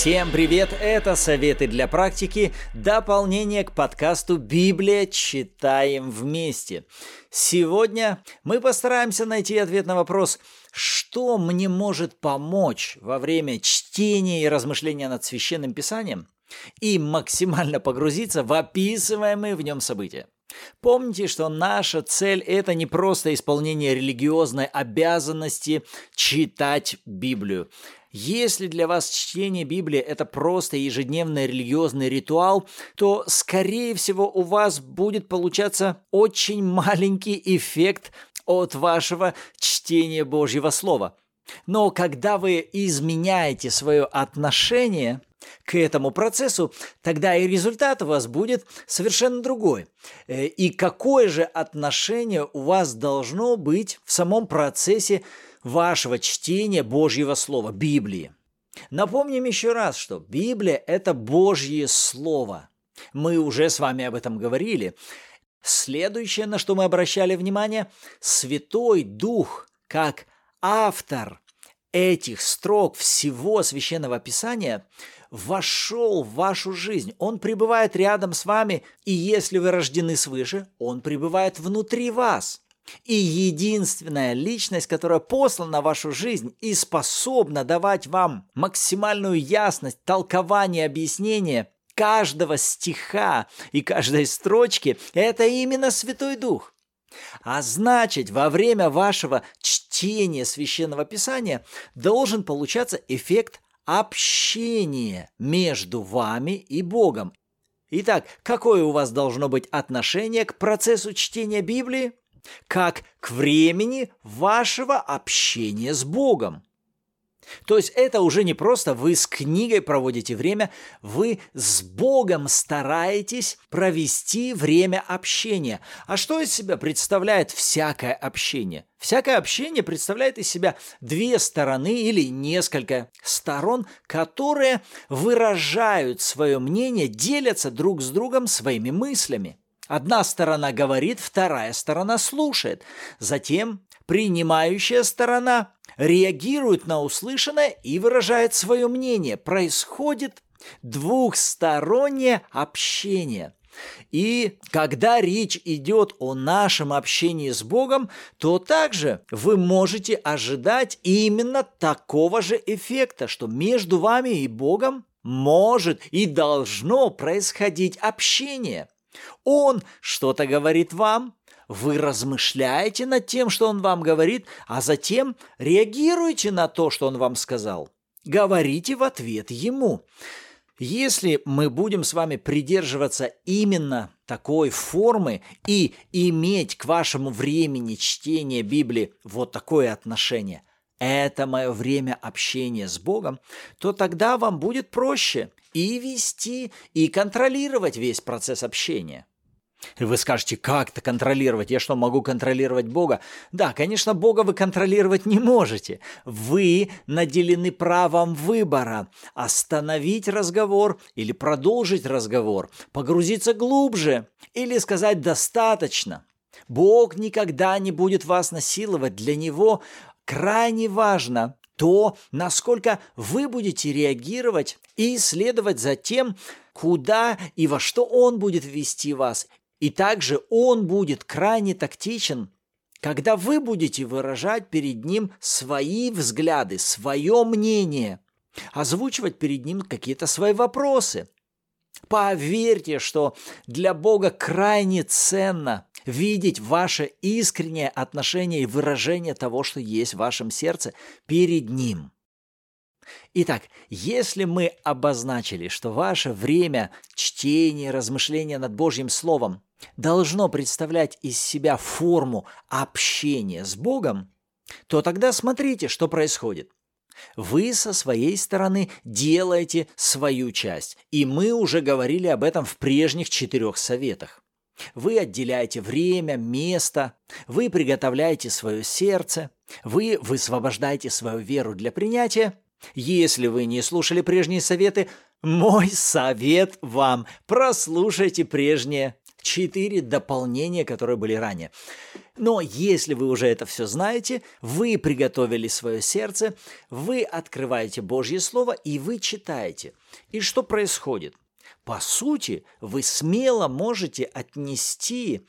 Всем привет! Это «Советы для практики», дополнение к подкасту «Библия. Читаем вместе». Сегодня мы постараемся найти ответ на вопрос, что мне может помочь во время чтения и размышления над Священным Писанием и максимально погрузиться в описываемые в нем события. Помните, что наша цель – это не просто исполнение религиозной обязанности читать Библию. Если для вас чтение Библии – это просто ежедневный религиозный ритуал, то, скорее всего, у вас будет получаться очень маленький эффект от вашего чтения Божьего Слова. Но когда вы изменяете свое отношение к этому процессу, тогда и результат у вас будет совершенно другой. Э, и какое же отношение у вас должно быть в самом процессе вашего чтения Божьего Слова, Библии. Напомним еще раз, что Библия – это Божье Слово. Мы уже с вами об этом говорили. Следующее, на что мы обращали внимание – Святой Дух, как автор этих строк всего Священного Писания, вошел в вашу жизнь. Он пребывает рядом с вами, и если вы рождены свыше, Он пребывает внутри вас – и единственная личность, которая послана в вашу жизнь и способна давать вам максимальную ясность, толкование, объяснение каждого стиха и каждой строчки, это именно Святой Дух. А значит, во время вашего чтения священного писания должен получаться эффект общения между вами и Богом. Итак, какое у вас должно быть отношение к процессу чтения Библии? Как к времени вашего общения с Богом. То есть это уже не просто вы с книгой проводите время, вы с Богом стараетесь провести время общения. А что из себя представляет всякое общение? Всякое общение представляет из себя две стороны или несколько сторон, которые выражают свое мнение, делятся друг с другом своими мыслями. Одна сторона говорит, вторая сторона слушает. Затем принимающая сторона реагирует на услышанное и выражает свое мнение. Происходит двухстороннее общение. И когда речь идет о нашем общении с Богом, то также вы можете ожидать именно такого же эффекта, что между вами и Богом может и должно происходить общение – он что-то говорит вам, вы размышляете над тем, что он вам говорит, а затем реагируете на то, что он вам сказал. Говорите в ответ ему. Если мы будем с вами придерживаться именно такой формы и иметь к вашему времени чтения Библии вот такое отношение, это мое время общения с Богом, то тогда вам будет проще и вести, и контролировать весь процесс общения. Вы скажете, как это контролировать? Я что, могу контролировать Бога? Да, конечно, Бога вы контролировать не можете. Вы наделены правом выбора. Остановить разговор или продолжить разговор, погрузиться глубже или сказать «достаточно». Бог никогда не будет вас насиловать. Для Него крайне важно то, насколько вы будете реагировать и следовать за тем, куда и во что Он будет вести вас. И также Он будет крайне тактичен, когда вы будете выражать перед Ним свои взгляды, свое мнение, озвучивать перед Ним какие-то свои вопросы. Поверьте, что для Бога крайне ценно видеть ваше искреннее отношение и выражение того, что есть в вашем сердце перед Ним. Итак, если мы обозначили, что ваше время чтения, размышления над Божьим Словом должно представлять из себя форму общения с Богом, то тогда смотрите, что происходит. Вы со своей стороны делаете свою часть, и мы уже говорили об этом в прежних четырех советах. Вы отделяете время, место, вы приготовляете свое сердце, вы высвобождаете свою веру для принятия. Если вы не слушали прежние советы, мой совет вам – прослушайте прежние четыре дополнения, которые были ранее. Но если вы уже это все знаете, вы приготовили свое сердце, вы открываете Божье Слово и вы читаете. И что происходит? По сути, вы смело можете отнести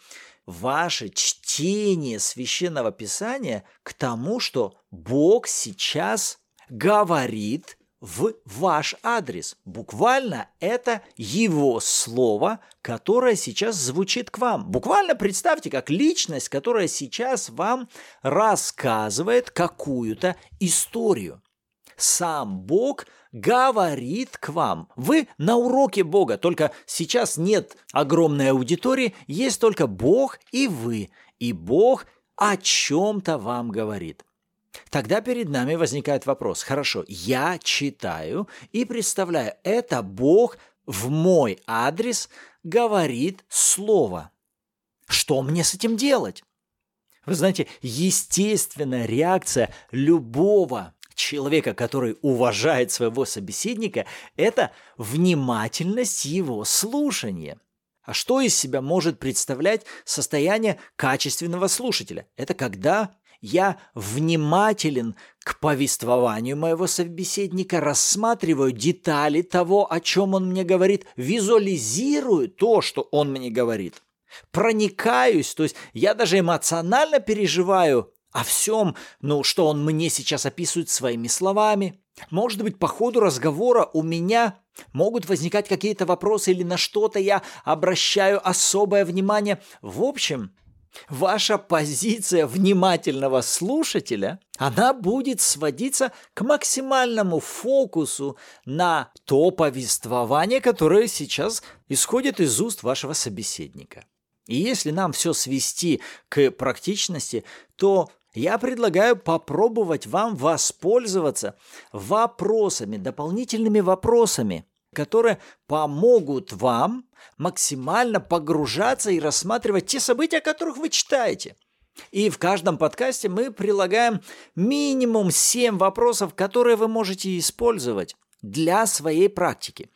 ваше чтение священного писания к тому, что Бог сейчас говорит в ваш адрес. Буквально это его слово, которое сейчас звучит к вам. Буквально представьте, как личность, которая сейчас вам рассказывает какую-то историю. Сам Бог говорит к вам. Вы на уроке Бога, только сейчас нет огромной аудитории, есть только Бог и вы. И Бог о чем-то вам говорит. Тогда перед нами возникает вопрос. Хорошо, я читаю и представляю, это Бог в мой адрес говорит слово. Что мне с этим делать? Вы знаете, естественная реакция любого человека, который уважает своего собеседника, это внимательность его слушания. А что из себя может представлять состояние качественного слушателя? Это когда я внимателен к повествованию моего собеседника, рассматриваю детали того, о чем он мне говорит, визуализирую то, что он мне говорит. Проникаюсь, то есть я даже эмоционально переживаю о всем, ну, что он мне сейчас описывает своими словами. Может быть, по ходу разговора у меня могут возникать какие-то вопросы или на что-то я обращаю особое внимание. В общем, Ваша позиция внимательного слушателя, она будет сводиться к максимальному фокусу на то повествование, которое сейчас исходит из уст вашего собеседника. И если нам все свести к практичности, то я предлагаю попробовать вам воспользоваться вопросами, дополнительными вопросами – которые помогут вам максимально погружаться и рассматривать те события, о которых вы читаете. И в каждом подкасте мы прилагаем минимум 7 вопросов, которые вы можете использовать для своей практики.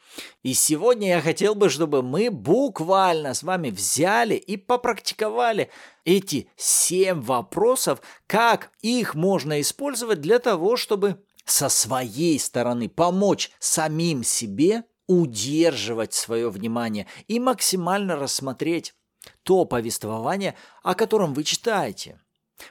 И сегодня я хотел бы, чтобы мы буквально с вами взяли и попрактиковали эти 7 вопросов, как их можно использовать для того, чтобы со своей стороны помочь самим себе удерживать свое внимание и максимально рассмотреть то повествование, о котором вы читаете.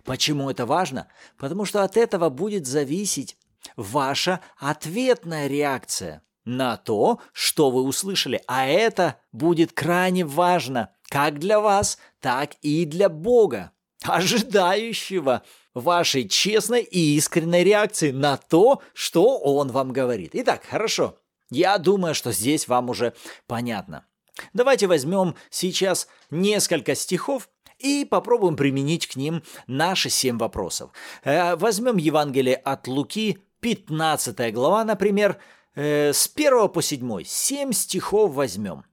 Почему это важно? Потому что от этого будет зависеть ваша ответная реакция на то, что вы услышали. А это будет крайне важно как для вас, так и для Бога, ожидающего вашей честной и искренней реакции на то, что он вам говорит. Итак, хорошо. Я думаю, что здесь вам уже понятно. Давайте возьмем сейчас несколько стихов и попробуем применить к ним наши семь вопросов. Э, возьмем Евангелие от Луки, 15 глава, например, э, с 1 по 7. Семь стихов возьмем.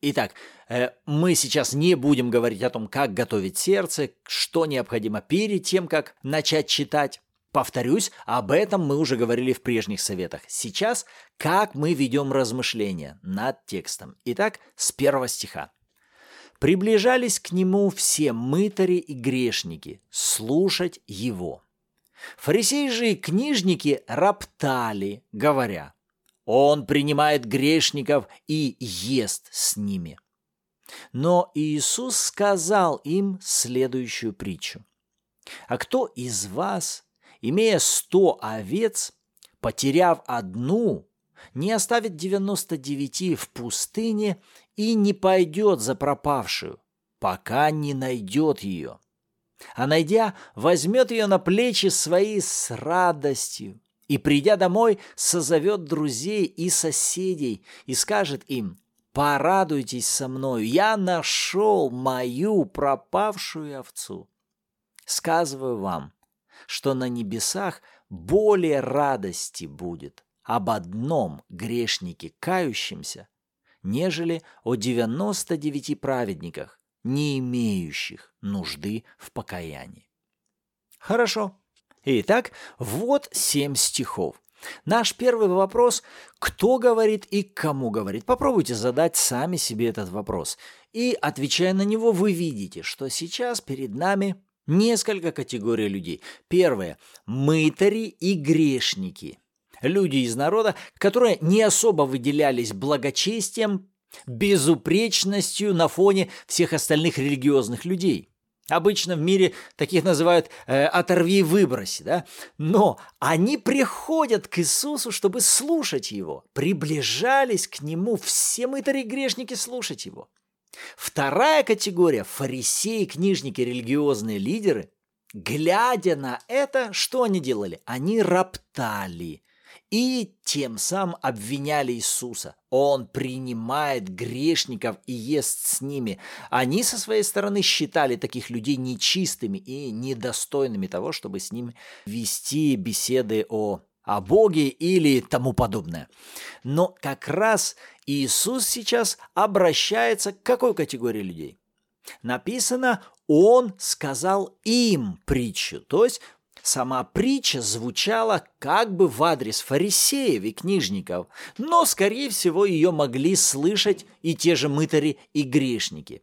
Итак, Э, мы сейчас не будем говорить о том, как готовить сердце, что необходимо перед тем, как начать читать. Повторюсь, об этом мы уже говорили в прежних советах. Сейчас, как мы ведем размышления над текстом. Итак, с первого стиха. «Приближались к нему все мытари и грешники, слушать его. Фарисеи же и книжники роптали, говоря, «Он принимает грешников и ест с ними». Но Иисус сказал им следующую притчу. «А кто из вас, имея сто овец, потеряв одну, не оставит девяносто девяти в пустыне и не пойдет за пропавшую, пока не найдет ее? А найдя, возьмет ее на плечи свои с радостью, и, придя домой, созовет друзей и соседей и скажет им – Порадуйтесь со мною, я нашел мою пропавшую овцу. Сказываю вам, что на небесах более радости будет об одном грешнике кающемся, нежели о девяносто девяти праведниках, не имеющих нужды в покаянии. Хорошо. Итак, вот семь стихов. Наш первый вопрос – кто говорит и кому говорит? Попробуйте задать сами себе этот вопрос. И, отвечая на него, вы видите, что сейчас перед нами несколько категорий людей. Первое – мытари и грешники. Люди из народа, которые не особо выделялись благочестием, безупречностью на фоне всех остальных религиозных людей. Обычно в мире таких называют э, «оторви и выброси», да? Но они приходят к Иисусу, чтобы слушать Его. Приближались к Нему все мытари грешники слушать Его. Вторая категория – фарисеи, книжники, религиозные лидеры. Глядя на это, что они делали? Они роптали и тем самым обвиняли Иисуса. Он принимает грешников и ест с ними. Они со своей стороны считали таких людей нечистыми и недостойными того, чтобы с ними вести беседы о о Боге или тому подобное. Но как раз Иисус сейчас обращается к какой категории людей? Написано, Он сказал им притчу, то есть Сама притча звучала как бы в адрес фарисеев и книжников, но, скорее всего, ее могли слышать и те же мытари и грешники.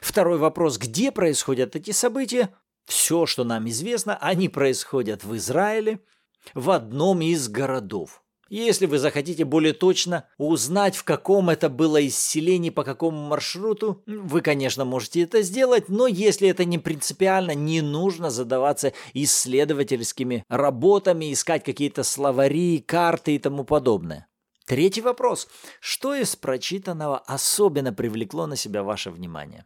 Второй вопрос, где происходят эти события? Все, что нам известно, они происходят в Израиле, в одном из городов. Если вы захотите более точно узнать, в каком это было исселении, по какому маршруту, вы, конечно, можете это сделать, но если это не принципиально, не нужно задаваться исследовательскими работами, искать какие-то словари, карты и тому подобное. Третий вопрос. Что из прочитанного особенно привлекло на себя ваше внимание?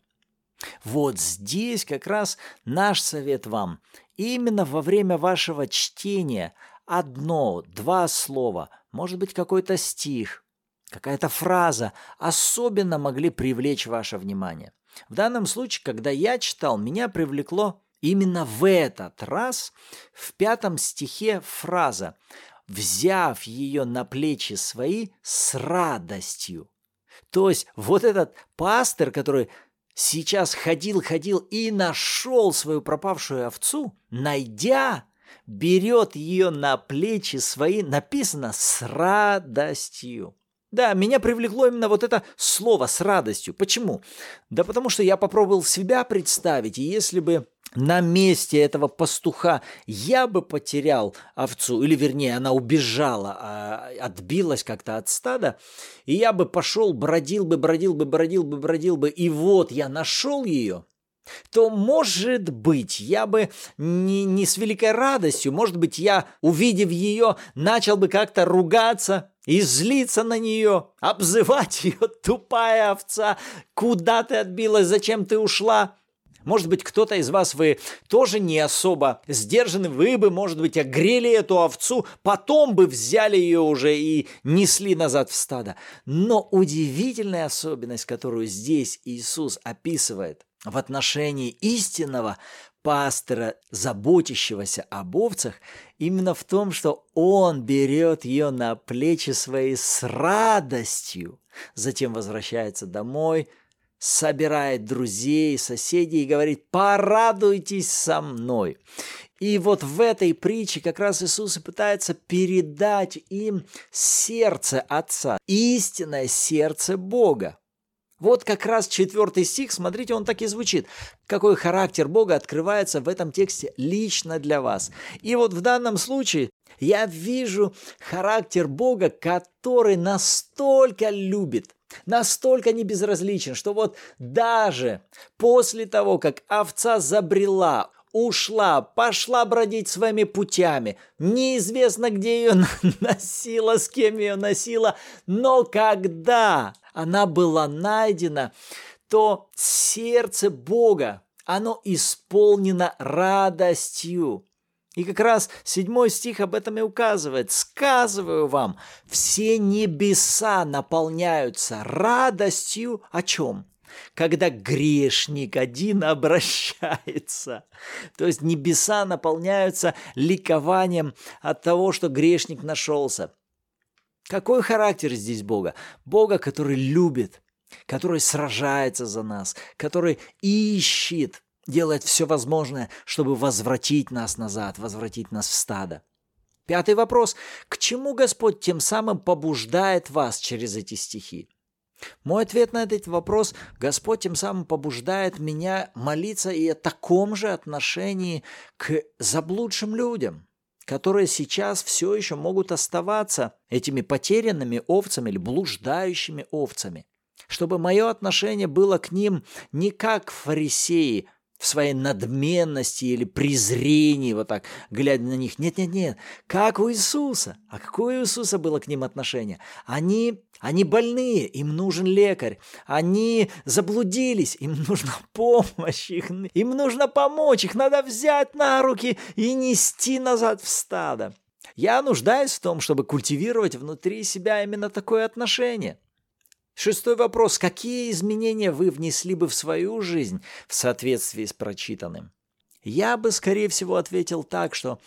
Вот здесь как раз наш совет вам. Именно во время вашего чтения – одно, два слова, может быть, какой-то стих, какая-то фраза особенно могли привлечь ваше внимание. В данном случае, когда я читал, меня привлекло именно в этот раз в пятом стихе фраза «взяв ее на плечи свои с радостью». То есть вот этот пастор, который сейчас ходил, ходил и нашел свою пропавшую овцу, найдя, берет ее на плечи свои, написано «с радостью». Да, меня привлекло именно вот это слово «с радостью». Почему? Да потому что я попробовал себя представить, и если бы на месте этого пастуха я бы потерял овцу, или вернее она убежала, а, отбилась как-то от стада, и я бы пошел, бродил бы, бродил бы, бродил бы, бродил бы, и вот я нашел ее – то, может быть, я бы не, не с великой радостью, может быть, я, увидев ее, начал бы как-то ругаться и злиться на нее, обзывать ее, тупая овца, куда ты отбилась, зачем ты ушла. Может быть, кто-то из вас, вы тоже не особо сдержаны, вы бы, может быть, огрели эту овцу, потом бы взяли ее уже и несли назад в стадо. Но удивительная особенность, которую здесь Иисус описывает – в отношении истинного пастора, заботящегося об овцах, именно в том, что он берет ее на плечи свои с радостью, затем возвращается домой, собирает друзей, соседей и говорит «порадуйтесь со мной». И вот в этой притче как раз Иисус и пытается передать им сердце Отца, истинное сердце Бога. Вот как раз четвертый стих, смотрите, он так и звучит. Какой характер Бога открывается в этом тексте лично для вас. И вот в данном случае я вижу характер Бога, который настолько любит, настолько не безразличен, что вот даже после того, как овца забрела, ушла, пошла бродить своими путями. Неизвестно, где ее носила, с кем ее носила, но когда она была найдена, то сердце Бога, оно исполнено радостью. И как раз седьмой стих об этом и указывает. «Сказываю вам, все небеса наполняются радостью о чем? Когда грешник один обращается. То есть небеса наполняются ликованием от того, что грешник нашелся. Какой характер здесь Бога? Бога, который любит, который сражается за нас, который ищет, делает все возможное, чтобы возвратить нас назад, возвратить нас в стадо. Пятый вопрос. К чему Господь тем самым побуждает вас через эти стихи? Мой ответ на этот вопрос – Господь тем самым побуждает меня молиться и о таком же отношении к заблудшим людям, которые сейчас все еще могут оставаться этими потерянными овцами или блуждающими овцами. Чтобы мое отношение было к ним не как фарисеи, своей надменности или презрении, вот так, глядя на них. Нет-нет-нет, как у Иисуса. А какое у Иисуса было к ним отношение? Они, они больные, им нужен лекарь. Они заблудились, им нужна помощь, их, им нужно помочь, их надо взять на руки и нести назад в стадо. Я нуждаюсь в том, чтобы культивировать внутри себя именно такое отношение – Шестой вопрос. Какие изменения вы внесли бы в свою жизнь в соответствии с прочитанным? Я бы, скорее всего, ответил так, что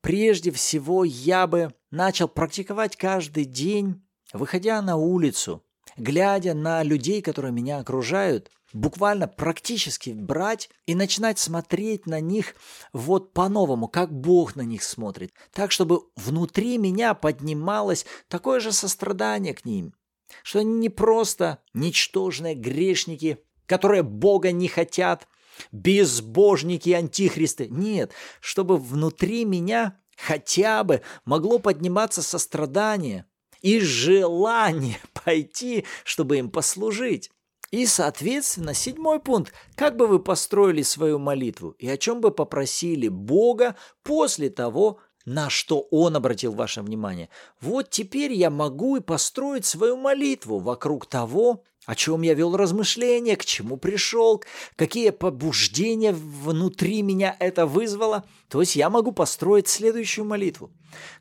прежде всего я бы начал практиковать каждый день, выходя на улицу, глядя на людей, которые меня окружают, буквально практически брать и начинать смотреть на них вот по-новому, как Бог на них смотрит, так, чтобы внутри меня поднималось такое же сострадание к ним, что они не просто ничтожные грешники, которые Бога не хотят, безбожники, антихристы. Нет, чтобы внутри меня хотя бы могло подниматься сострадание и желание пойти, чтобы им послужить. И, соответственно, седьмой пункт. Как бы вы построили свою молитву и о чем бы попросили Бога после того, на что он обратил ваше внимание. Вот теперь я могу и построить свою молитву вокруг того, о чем я вел размышления, к чему пришел, какие побуждения внутри меня это вызвало. То есть я могу построить следующую молитву.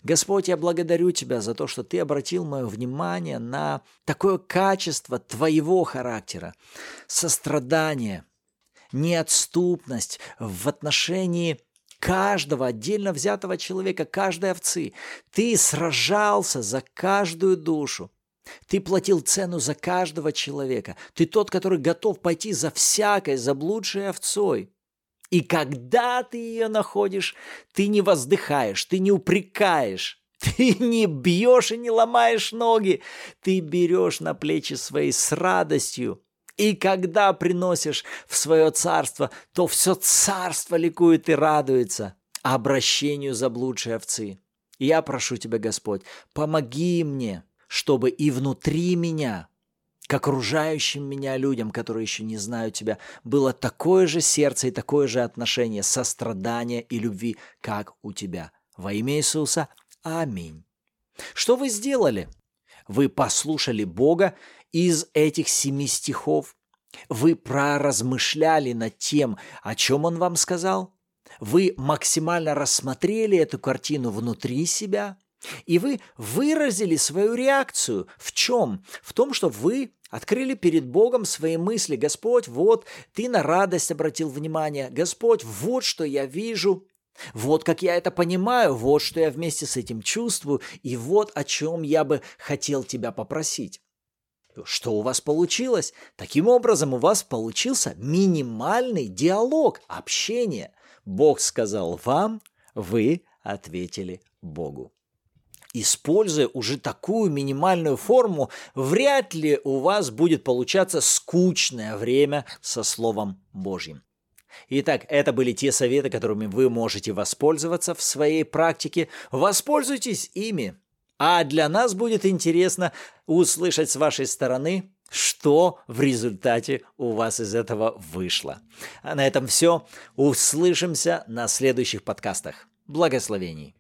Господь, я благодарю Тебя за то, что Ты обратил мое внимание на такое качество Твоего характера, сострадание, неотступность в отношении каждого отдельно взятого человека, каждой овцы. Ты сражался за каждую душу. Ты платил цену за каждого человека. Ты тот, который готов пойти за всякой заблудшей овцой. И когда ты ее находишь, ты не воздыхаешь, ты не упрекаешь, ты не бьешь и не ломаешь ноги. Ты берешь на плечи свои с радостью и когда приносишь в свое царство, то все царство ликует и радуется обращению заблудшей овцы. я прошу Тебя, Господь, помоги мне, чтобы и внутри меня, к окружающим меня людям, которые еще не знают Тебя, было такое же сердце и такое же отношение, сострадания и любви, как у Тебя. Во имя Иисуса. Аминь. Что вы сделали? Вы послушали Бога из этих семи стихов? Вы проразмышляли над тем, о чем Он вам сказал? Вы максимально рассмотрели эту картину внутри себя? И вы выразили свою реакцию. В чем? В том, что вы открыли перед Богом свои мысли. Господь, вот, ты на радость обратил внимание. Господь, вот что я вижу. Вот как я это понимаю, вот что я вместе с этим чувствую, и вот о чем я бы хотел тебя попросить. Что у вас получилось? Таким образом, у вас получился минимальный диалог, общение. Бог сказал вам, вы ответили Богу. Используя уже такую минимальную форму, вряд ли у вас будет получаться скучное время со Словом Божьим. Итак, это были те советы, которыми вы можете воспользоваться в своей практике. Воспользуйтесь ими. А для нас будет интересно услышать с вашей стороны, что в результате у вас из этого вышло. А на этом все. Услышимся на следующих подкастах. Благословений.